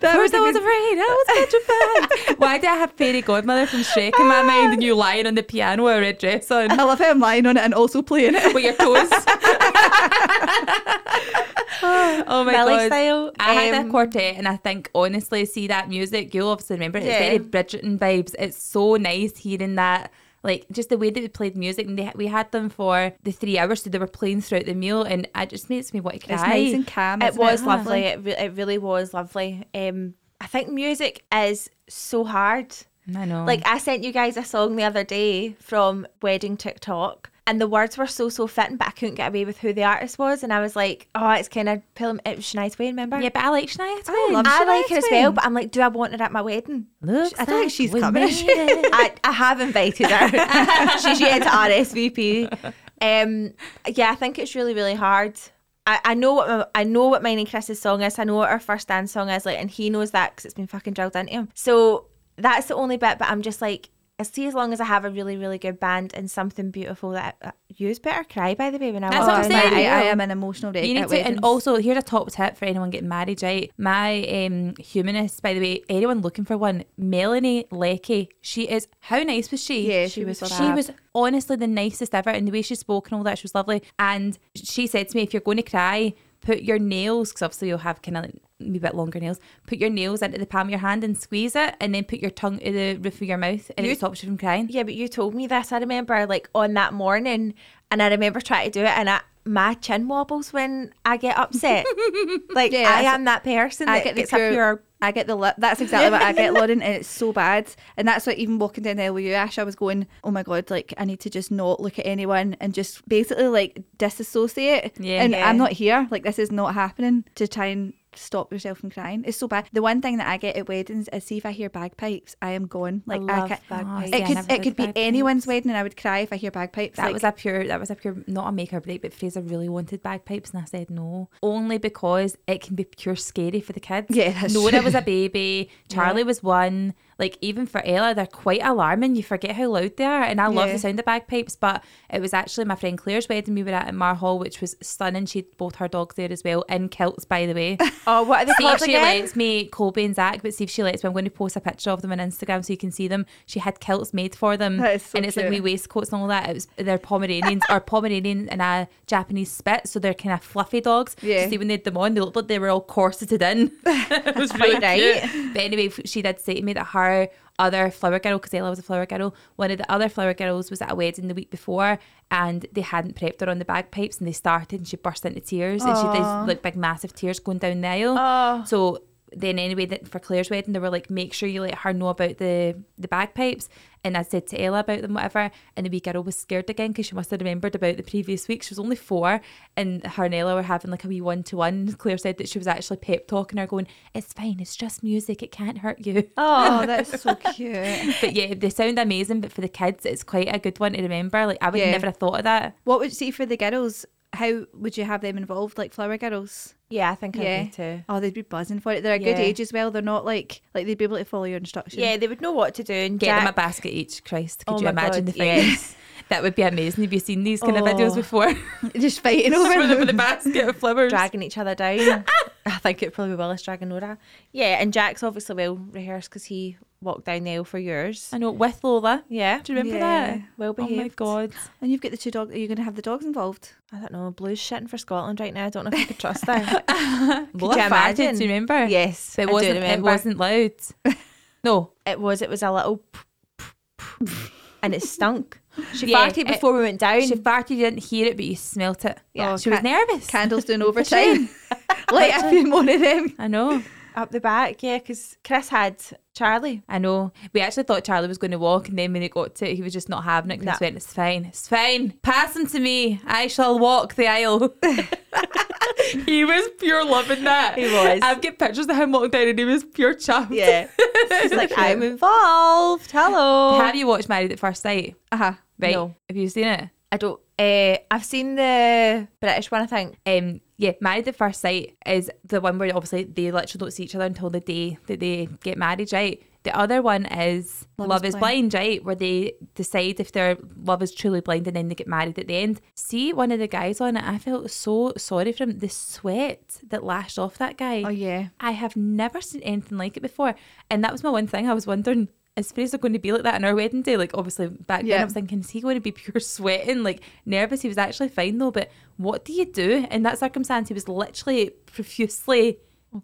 That First I was afraid, I was petrified. <laughs> Why did I have Fairy Godmother from Shrek in my mind and you lying on the piano with a red dress on I love how I'm lying on it and also playing it. with your toes? <laughs> <laughs> oh my god. style. I had a um, quartet, and I think honestly, see that music, you'll obviously remember it. It's Yeah. very Bridgerton vibes. It's so nice hearing that, like just the way that they played music. And they, we had them for the three hours, so they were playing throughout the meal, and it just makes me want to cry. It's nice and calm. It isn't was it? lovely. It, re- it really was lovely. Um, I think music is so hard. I know. Like I sent you guys a song the other day from Wedding TikTok, and the words were so so fitting, but I couldn't get away with who the artist was, and I was like, oh, it's kind of pulling. It was Shania Twain, remember? yeah, but I like Shania Twain. I love I Shania like her as well, but I'm like, do I want her at my wedding? Looks I think she's coming, is made she? it. I, I have invited her. <laughs> She's yet to RSVP. Um, yeah, I think it's really, really hard. I, I know what my, I know what mine and Chris's song is. I know what our first dance song is like, and he knows that because it's been fucking drilled into him. So that's the only bit. But I'm just like, I see as long as I have a really, really good band and something beautiful that uh, yous better cry. By the way, when I That's what I'm saying. I, I am an emotional wreck You need at to, and also here's a top tip for anyone getting married, right? My um, humanist, by the way, anyone looking for one, Melanie Leckie, she is. How nice was she? Yeah, she she was was She was honestly the nicest ever, and the way she spoke and all that, she was lovely. And she said to me, if you're going to cry, put your nails, because obviously you'll have kind of like a bit longer nails. Put your nails into the palm of your hand and squeeze it, and then put your tongue to the roof of your mouth, and You- it stops you from crying. Yeah, but you told me this. I remember like on that morning, and I remember trying to do it, and I, my chin wobbles when I get upset. <laughs> like Yeah, I am that person I that get the gets pure, a pure. I get the lip. That's exactly what I get, <laughs> Lauren, and it's so bad. And that's what even walking down the aisle with you, Ash, I was going, oh my god, like I need to just not look at anyone and just basically like disassociate. Yeah. and Yeah. I'm not here. Like this is not happening to try and stop yourself from crying. It's so bad. The one thing that I get at weddings is see if I hear bagpipes, I am gone. Like I, love can't. bagpipes. Oh, it I could never it could be bagpipes. anyone's wedding and I would cry if I hear bagpipes. That like, was a pure, that was a pure, not a make or break, but Fraser really wanted bagpipes, and I said no, only because it can be pure scary for the kids. Yeah, that's Nora true. was a baby, <laughs> Charlie was one. Like even for Ella, they're quite alarming. You forget how loud they are, and I love Yeah. the sound of bagpipes. But it was actually my friend Claire's wedding we were at in Mar Hall, which was stunning. She had both her dogs there as well in kilts, by the way. <laughs> Oh, what are they see if she again? lets me, Colby and Zach, but see if she lets me. I'm going to post a picture of them on Instagram so you can see them. She had kilts made for them, so and it's like cute. wee waistcoats and all that. It was they're Pomeranians or Pomeranian and a Japanese Spitz, so they're kind of fluffy dogs. Yeah. So see when they had them on, they looked like they were all corseted in. <laughs> it was really. But anyway, she did say to me that her other flower girl, because Ella was a flower girl, one of the other flower girls was at a wedding the week before and they hadn't prepped her on the bagpipes and they started and she burst into tears and she did like big massive tears going down the aisle. Oh. So then anyway that for Claire's wedding they were like make sure you let her know about the the bagpipes. And I said to Ella about them whatever. And the wee girl was scared again because she must have remembered about the previous week. She was only four and her and Ella were having like a wee one to one Claire said that she was actually pep talking her going it's fine it's just music it can't hurt you. <laughs> Oh, that's so <laughs> cute. but yeah they sound amazing but for the kids it's quite a good one to remember. Like I would Yeah. never have thought of that. What would you see for the girls? How would you have them involved, like flower girls? Yeah, I think I Yeah. do too. Oh, they'd be buzzing for it. They're a good Yeah. age as well. They're not like like they'd be able to follow your instructions. Yeah, they would know what to do. And get them a basket each Christ could Oh you imagine God, the things? yes. <laughs> that would be amazing have you seen these kind of oh. videos Oh. before <laughs> just fighting <laughs> over with the, with basket of flowers dragging each other down. I think it probably be Willis dragging Nora. Yeah, and Jack's obviously well rehearsed because he walked down the aisle for yours. I know with Lola Yeah, do you remember Yeah. that well behaved. oh my god And you've got the two dogs. Are you going to have the dogs involved? I don't know. Blue's shitting for Scotland right now. I don't know if I could trust her. <laughs> Lola you imagine? do you remember yes, but it I do wasn't it wasn't loud <laughs> no It was. It was a little. and it stunk. <laughs> She Yeah, farted it- before we went down. she farted you didn't hear it but you smelt it Yeah. Oh, she was nervous Candles doing overtime. like a few more of them. I know up the back, yeah, because Chris had Charlie. I know. We actually thought Charlie was going to walk, and then when he got to it, he was just not having it. Because he went, "It's fine, it's fine. Pass him to me. I shall walk the aisle." <laughs> <laughs> he was pure loving that. He was. I've got pictures of him walking down, and he was pure chuffed. Yeah, she's like, I'm <laughs> involved. Hello. Have you watched Married at First Sight? Uh huh. Right. No. Have you seen it? I don't. Uh, I've seen the British one. I think. Um, yeah, Married at First Sight is the one where obviously they literally don't see each other until the day that they get married, right? The other one is Love, Love is is blind. right? Where they decide if their love is truly blind and then they get married at the end. See one of the guys on it, I felt so sorry for him. The sweat that lashed off that guy. Oh yeah. I have never seen anything like it before. And that was my one thing. I was wondering, is Fraser going to be like that on our wedding day? Like, obviously, back then I was thinking, is he going to be pure <laughs> sweating, like nervous? He was actually fine though. But what do you do in that circumstance? He was literally profusely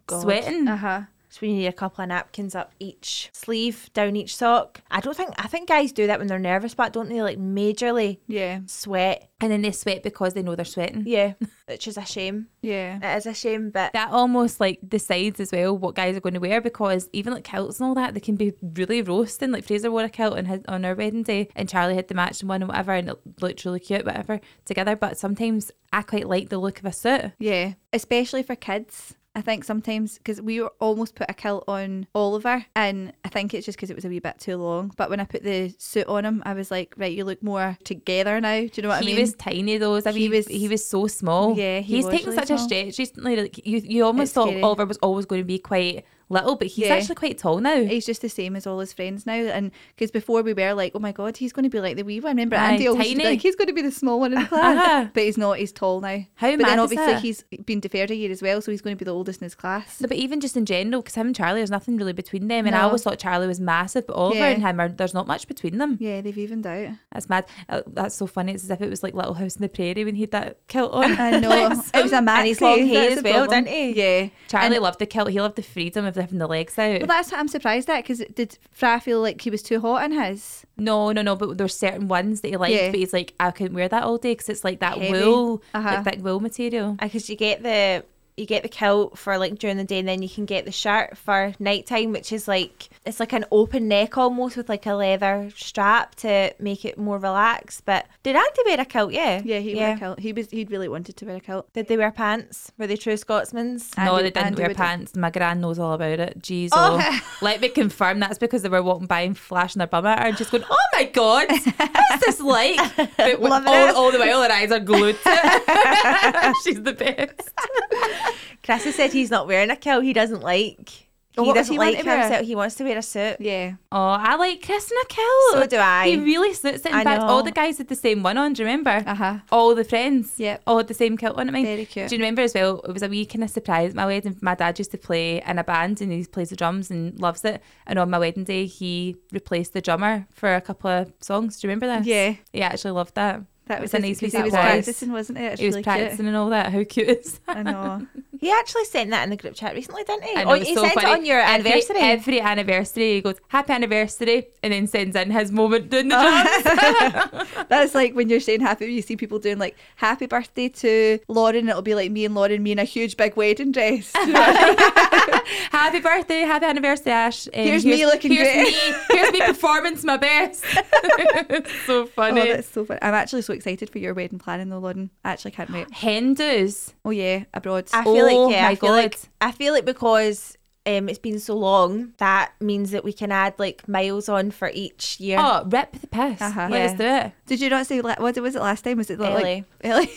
God. sweating. Uh huh. So we need a couple of napkins up each sleeve, down each sock. I don't think. I think guys do that when they're nervous, but don't they like majorly Yeah. sweat? And then they sweat because they know they're sweating. Yeah, <laughs> which is a shame. Yeah. It is a shame, but That almost like decides as well what guys are going to wear because even like kilts and all that, they can be really roasting. Like Fraser wore a kilt on his on our wedding day, and Charlie had the matching one and whatever, and it looked really cute, whatever together. But sometimes I quite like the look of a suit. Yeah. Especially for kids. I think sometimes because we were almost put a kilt on Oliver, and I think it's just because it was a wee bit too long. But when I put the suit on him, I was like, right, you look more together now. Do you know what he I mean? He was tiny though. I mean, He was- he was so small. Yeah, he he's taken really such a small. stretch recently. Like you, you almost It's thought scary. Oliver was always going to be quite little, but he's Yeah. actually quite tall now. He's just the same as all his friends now, and because before we were like, oh my god, he's going to be like the wee one. Remember, Aye, Andy always used to be tiny. like he's going to be the small one in the <laughs> class, Uh-huh. but he's not. He's tall now. How but mad then obviously he's been deferred a year as well, so he's going to be the oldest in his class. No, but even just in general, because him and Charlie, there's nothing really between them. And I always thought Charlie was massive, but Oliver Yeah. and him, are, there's not much between them. Yeah, they've evened out. That's mad. Uh, that's so funny. It's as if it was like Little House in the Prairie when he had that kilt on. I know. <laughs> it was a maxi. And he's long hair <laughs> as well, didn't he? Yeah. Charlie And- loved the kilt. He loved the freedom of having the legs out. Well, that's what I'm surprised at because did Fra feel like he was too hot in his? No, no, no. But there's certain ones that he liked, Yeah. but he's like, I couldn't wear that all day because it's like that Heavy. wool, Uh-huh. like that wool material. because you get the you get the kilt for like during the day and then you can get the shirt for nighttime which is like it's like an open neck almost with like a leather strap to make it more relaxed but did Andy wear a kilt yeah Yeah, he wore a kilt. He was he really wanted to wear a kilt. did they wear pants were they true Scotsmen's no, Andy- they didn't Andy wear pants. My gran knows all about it. Jeez, Oh. oh. let me confirm that's because they were walking by and flashing their bum at her and just going, "Oh my god, what's this like?" <laughs> But with- Loving all, all the while, her eyes are glued to it. <laughs> She's the best. <laughs> Chris has said he's not wearing a kilt he doesn't like Oh, he what does doesn't he want like to wear? Himself he wants to wear a suit Yeah. Oh, I like Chris in a kilt. So do I. He really suits it. In I fact, all the guys had the same one on. Do you remember? Uh huh. All the friends. Yeah. All had the same kilt on at me. Very cute. Do you remember as well? It was a wee kind of surprise at my wedding. My dad used to play in a band and he plays the drums and loves it. And on my wedding day, he replaced the drummer for a couple of songs. Do you remember that? Yeah. He actually loved that. That was an easy nice 'cause wee he was practicing, wasn't it? It's He was really practicing cute. and all that. How cute is that? I know. He actually sent that in the group chat recently didn't he I know, oh it's he so sent funny. it on your Every- anniversary Every, anniversary, he goes, Happy anniversary, and then sends in his moment doing the <laughs> Oh. drums. <laughs> That's like when you're saying happy, you see people doing like happy birthday to Lauren. It'll be like me and Lauren, me in a huge big wedding dress. <laughs> Do you know what I mean? happy birthday, happy anniversary, Ash. Um, Here's me looking here's great. Me, here's me performance my best. It's so funny. oh, that's so fun. I'm actually so excited for your wedding planning though, Lauren. I actually can't wait. <gasps> Hen do's. Oh yeah, abroad. I feel Oh like yeah, my I feel like God. I feel like because um, it's been so long, that means that we can add like miles on for each year. Oh, rip the piss. Uh-huh. Let's do it. Did you not say what was it last time? Was it like Ellie. Ellie?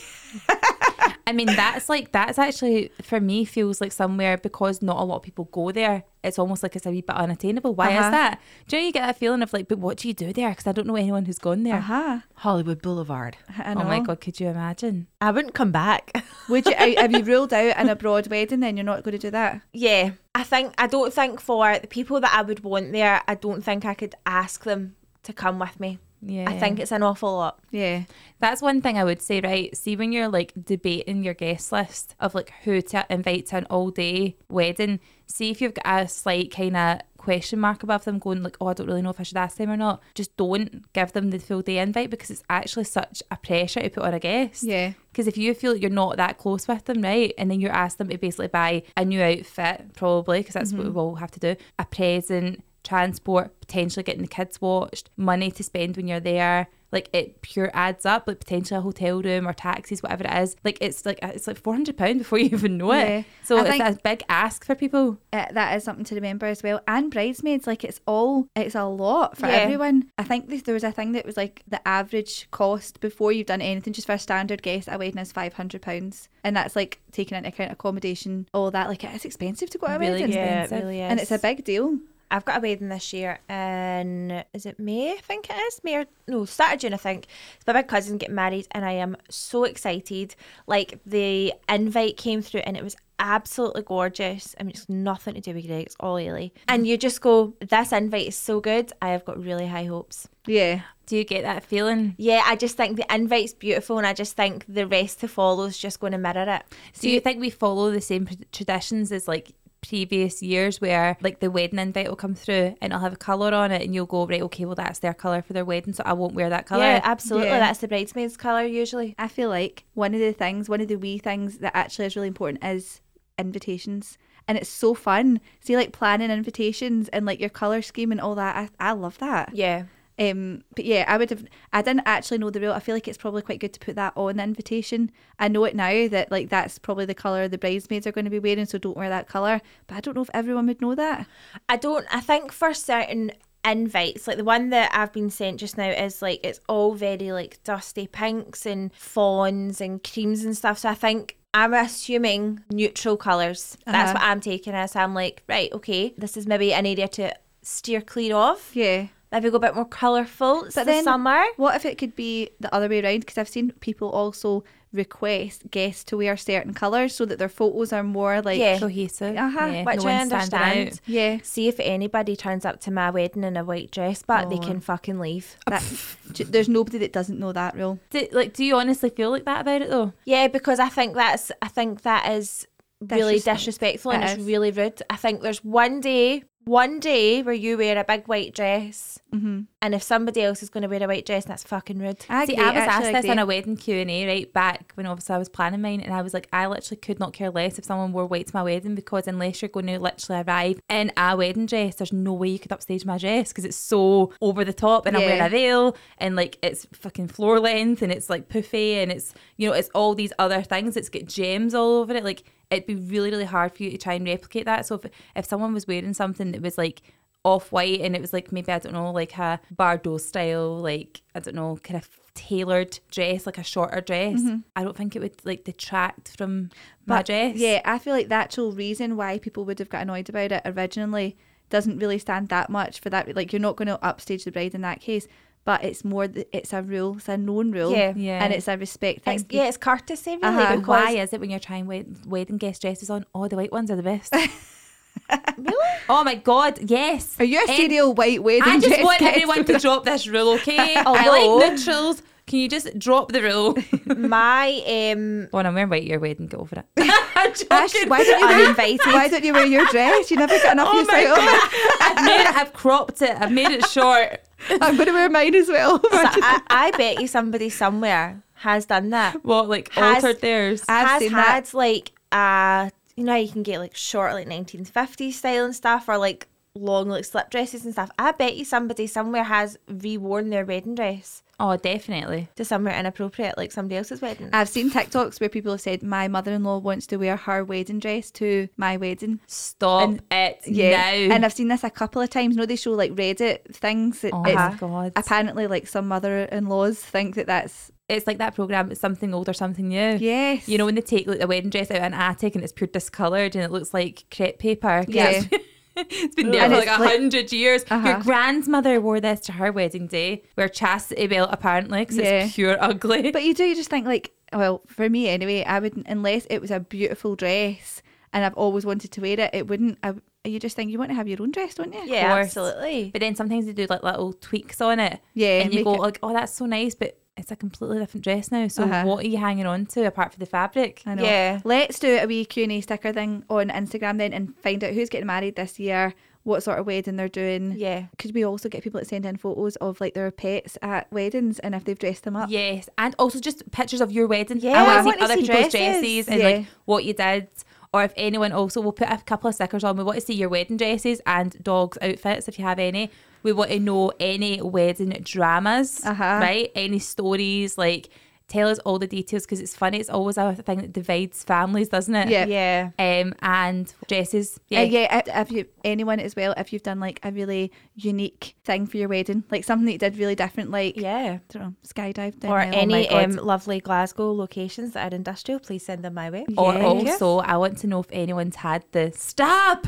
<laughs> I mean, that's like that's actually for me feels like somewhere because not a lot of people go there. It's almost like it's a wee bit unattainable. Why Uh-huh. is that? Do you know you get that feeling of like, but what do you do there? Because I don't know anyone who's gone there. Uh-huh. Hollywood Boulevard. I know. Oh my god, could you imagine? I wouldn't come back. <laughs> Would you? Have you ruled out an abroad wedding? Then you're not going to do that. yeah, I think I don't think for the people that I would want there, I don't think I could ask them to come with me. Yeah, I think it's an awful lot. Yeah. That's one thing I would say, right? See, when you're like debating your guest list of like who to invite to an all day wedding, see if you've got a slight kind of question mark above them going like, oh, I don't really know if I should ask them or not. Just don't give them the full day invite because it's actually such a pressure to put on a guest. Yeah. Because if you feel like you're not that close with them, right, and then you're asked them to basically buy a new outfit, probably, because that's what mm-hmm. we will have to do, a present, transport, potentially getting the kids watched, money to spend when you're there, like it pure adds up, like potentially a hotel room or taxis, whatever it is. Like it's like it's like four hundred pound before you even know Yeah. it. So I it's a big ask for people. Uh, that is something to remember as well. And bridesmaids, like it's all, it's a lot for Yeah. everyone. I think this, there was a thing that was like the average cost before you've done anything, just for a standard guest at a wedding is five hundred pounds, and that's like taking into account accommodation, all that. Like it is expensive to go to a Really wedding, Yeah, it really is. and it's a big deal. I've got a wedding this year in is it May? I think it is May or no, start of June. I think it's my big cousin getting married, and I am so excited. Like the invite came through, and it was absolutely gorgeous. I mean, it's nothing to do with Greg; it's all Ailey. And you just go, "This invite is so good." I have got really high hopes. Yeah, Do you get that feeling? Yeah, I just think the invite's beautiful, and I just think the rest to follow is just going to mirror it. Do you think we follow the same traditions as like previous years where like the wedding invite will come through and it'll have a colour on it and you'll go, right, okay, well that's their colour for their wedding, so I won't wear that colour. Yeah, absolutely. Yeah. That's the bridesmaid's colour usually. I feel like one of the things, one of the wee things that actually is really important is invitations. And it's so fun. See, like planning invitations and like your colour scheme and all that. I, I love that. Yeah. Um, but yeah, I would have. I didn't actually know the rule. I feel like it's probably quite good to put that on the invitation. I know it now that like that's probably the color the bridesmaids are going to be wearing, so don't wear that color. But I don't know if everyone would know that. I don't. I think for certain invites, like the one that I've been sent just now, is like it's all very like dusty pinks and fawns and creams and stuff. So I think I'm assuming neutral colors. That's Uh-huh. what I'm taking as. I'm like, right, okay, this is maybe an area to steer clear of. Yeah. Maybe go a bit more colourful. It's But the then- summer. What if it could be the other way around? Because I've seen people also request guests to wear certain colours so that their photos are more like Yeah. Cohesive. Uh-huh. Yeah, Which no I understand. yeah. See if anybody turns up to my wedding in a white dress, but they Oh. can fucking leave. That, <laughs> there's nobody that doesn't know that rule. Do, like, do you honestly feel like that about it though? Yeah, because I think that's I think that is really Disrespect- disrespectful and it it's really rude. I think there's one day, one day where you wear a big white dress, Mm-hmm. and if somebody else is going to wear a white dress, that's fucking rude. I See, agree, I was asked this agree. in a wedding Q and A right back when obviously I was planning mine, and I was like, I literally could not care less if someone wore white to my wedding because unless you're going to literally arrive in a wedding dress, there's no way you could upstage my dress because it's so over the top, and I'm wearing a veil, and like it's fucking floor length, and it's like puffy, and it's you know it's all these other things. It's got gems all over it. Like it'd be really really hard for you to try and replicate that. So if if someone was wearing something that was like off white and it was like maybe I don't know like a Bardot style like I don't know kind of tailored dress like a shorter dress mm-hmm. I don't think it would like detract from my dress Yeah, I feel like the actual reason why people would have got annoyed about it originally doesn't really stand that much for that. Like, you're not going to upstage the bride in that case, but it's more, that it's a rule, it's a known rule. Yeah. Yeah. And it's a respect thing. It's, yeah, it's courtesy really. Uh-huh. But because why is it when you're trying wed- wedding guest dresses on oh the white ones are the best <laughs> really? oh my god yes Are you a And serial white wedding I just dress want guest? everyone to drop this rule okay <laughs> I Although- like neutrals can you just drop the rule <laughs> My um, Go on, I'm wearing white your wedding. Get over it. <laughs> Ash, why don't you wear, Uninvited. why don't you wear your dress? You never get enough Oh use my out of god! I've made it. I've cropped it. I've made it <laughs> short. I'm going to wear mine as well. so I, I bet you somebody somewhere has done that. What like Has- altered theirs? I've has seen had that. like uh you know you can get like short like 1950s style and stuff or like long like slip dresses and stuff. I bet you somebody somewhere has reworn their wedding dress Oh, definitely. to somewhere inappropriate like somebody else's wedding. I've seen TikToks where people have said, my mother-in-law wants to wear her wedding dress to my wedding. Stop And- it Yeah, now. and I've seen this a couple of times. You know, they show like Reddit things. That oh it's, my god! apparently, like some mother-in-laws think that that's It's like that program. It's something old or something new. yes. You know when they take like a wedding dress out of an attic and it's pure discoloured and it looks like crepe paper. 'cause Yeah. <laughs> <laughs> it's- been there And for like a like- hundred years. Your Uh-huh. grandmother wore this to her wedding day. Wear chastity belt apparently because Yeah. it's pure ugly. But you do you just think like, well, for me anyway, I wouldn't unless it was a beautiful dress and I've always wanted to wear it. It wouldn't. I, you just think you want to have your own dress, don't you? yeah, absolutely. But then sometimes they do like little tweaks on it. Yeah, And you go it- like, oh, that's so nice, but it's a completely different dress now. So Uh-huh. what are you hanging on to apart from the fabric? I know. Yeah. Let's do a wee Q and A sticker thing on Instagram then, and find out who's getting married this year, what sort of wedding they're doing. Yeah. Could we also get people to send in photos of like their pets at weddings and if they've dressed them up? Yes, and also just pictures of your wedding. Yeah, I I want to see other see people's dresses. dresses and Yeah. like what you did. Or if anyone also, we'll put a couple of stickers on. We want to see your wedding dresses and dogs' outfits if you have any. We want to know any wedding dramas, Uh-huh. right? Any stories, like tell us all the details because it's funny. It's always a thing that divides families, doesn't it? Yeah. Yeah. Um, and dresses. Yeah, Yeah. uh, yeah. If you anyone as well, if you've done like a really unique thing for your wedding, like something that you did really different, like Yeah. I don't know, skydive down Or the aisle. Oh any um, lovely Glasgow locations that are industrial, please send them my way. Or also, I want to know if anyone's had the stop.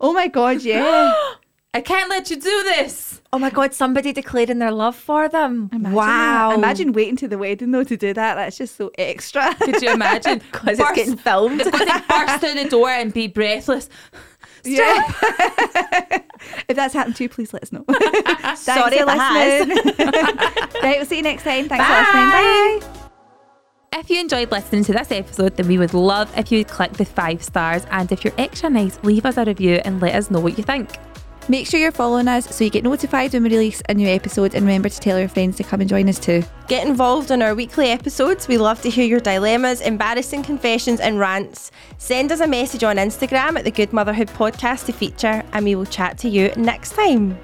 Oh my god, yeah. <gasps> <gasps> I can't let you do this. Oh my god, somebody declaring their love for them. Imagine wow. that. Imagine waiting to the wedding though to do that. That's just so extra. Could you imagine? <laughs> Because it's getting filmed. It's going to burst through the door and be breathless. Yeah. <laughs> if that's happened to you, please let us know. <laughs> Thanks Sorry for if it has. listening. right, we'll see you next time. Thanks for listening. Bye. If you enjoyed listening to this episode, then we would love if you would click the five stars. And if you're extra nice, leave us a review and let us know what you think. Make sure you're following us so you get notified when we release a new episode and remember to tell your friends to come and join us too. Get involved in our weekly episodes. We love to hear your dilemmas, embarrassing confessions, and rants. Send us a message on Instagram at the Good Motherhood Podcast to feature, and we will chat to you next time.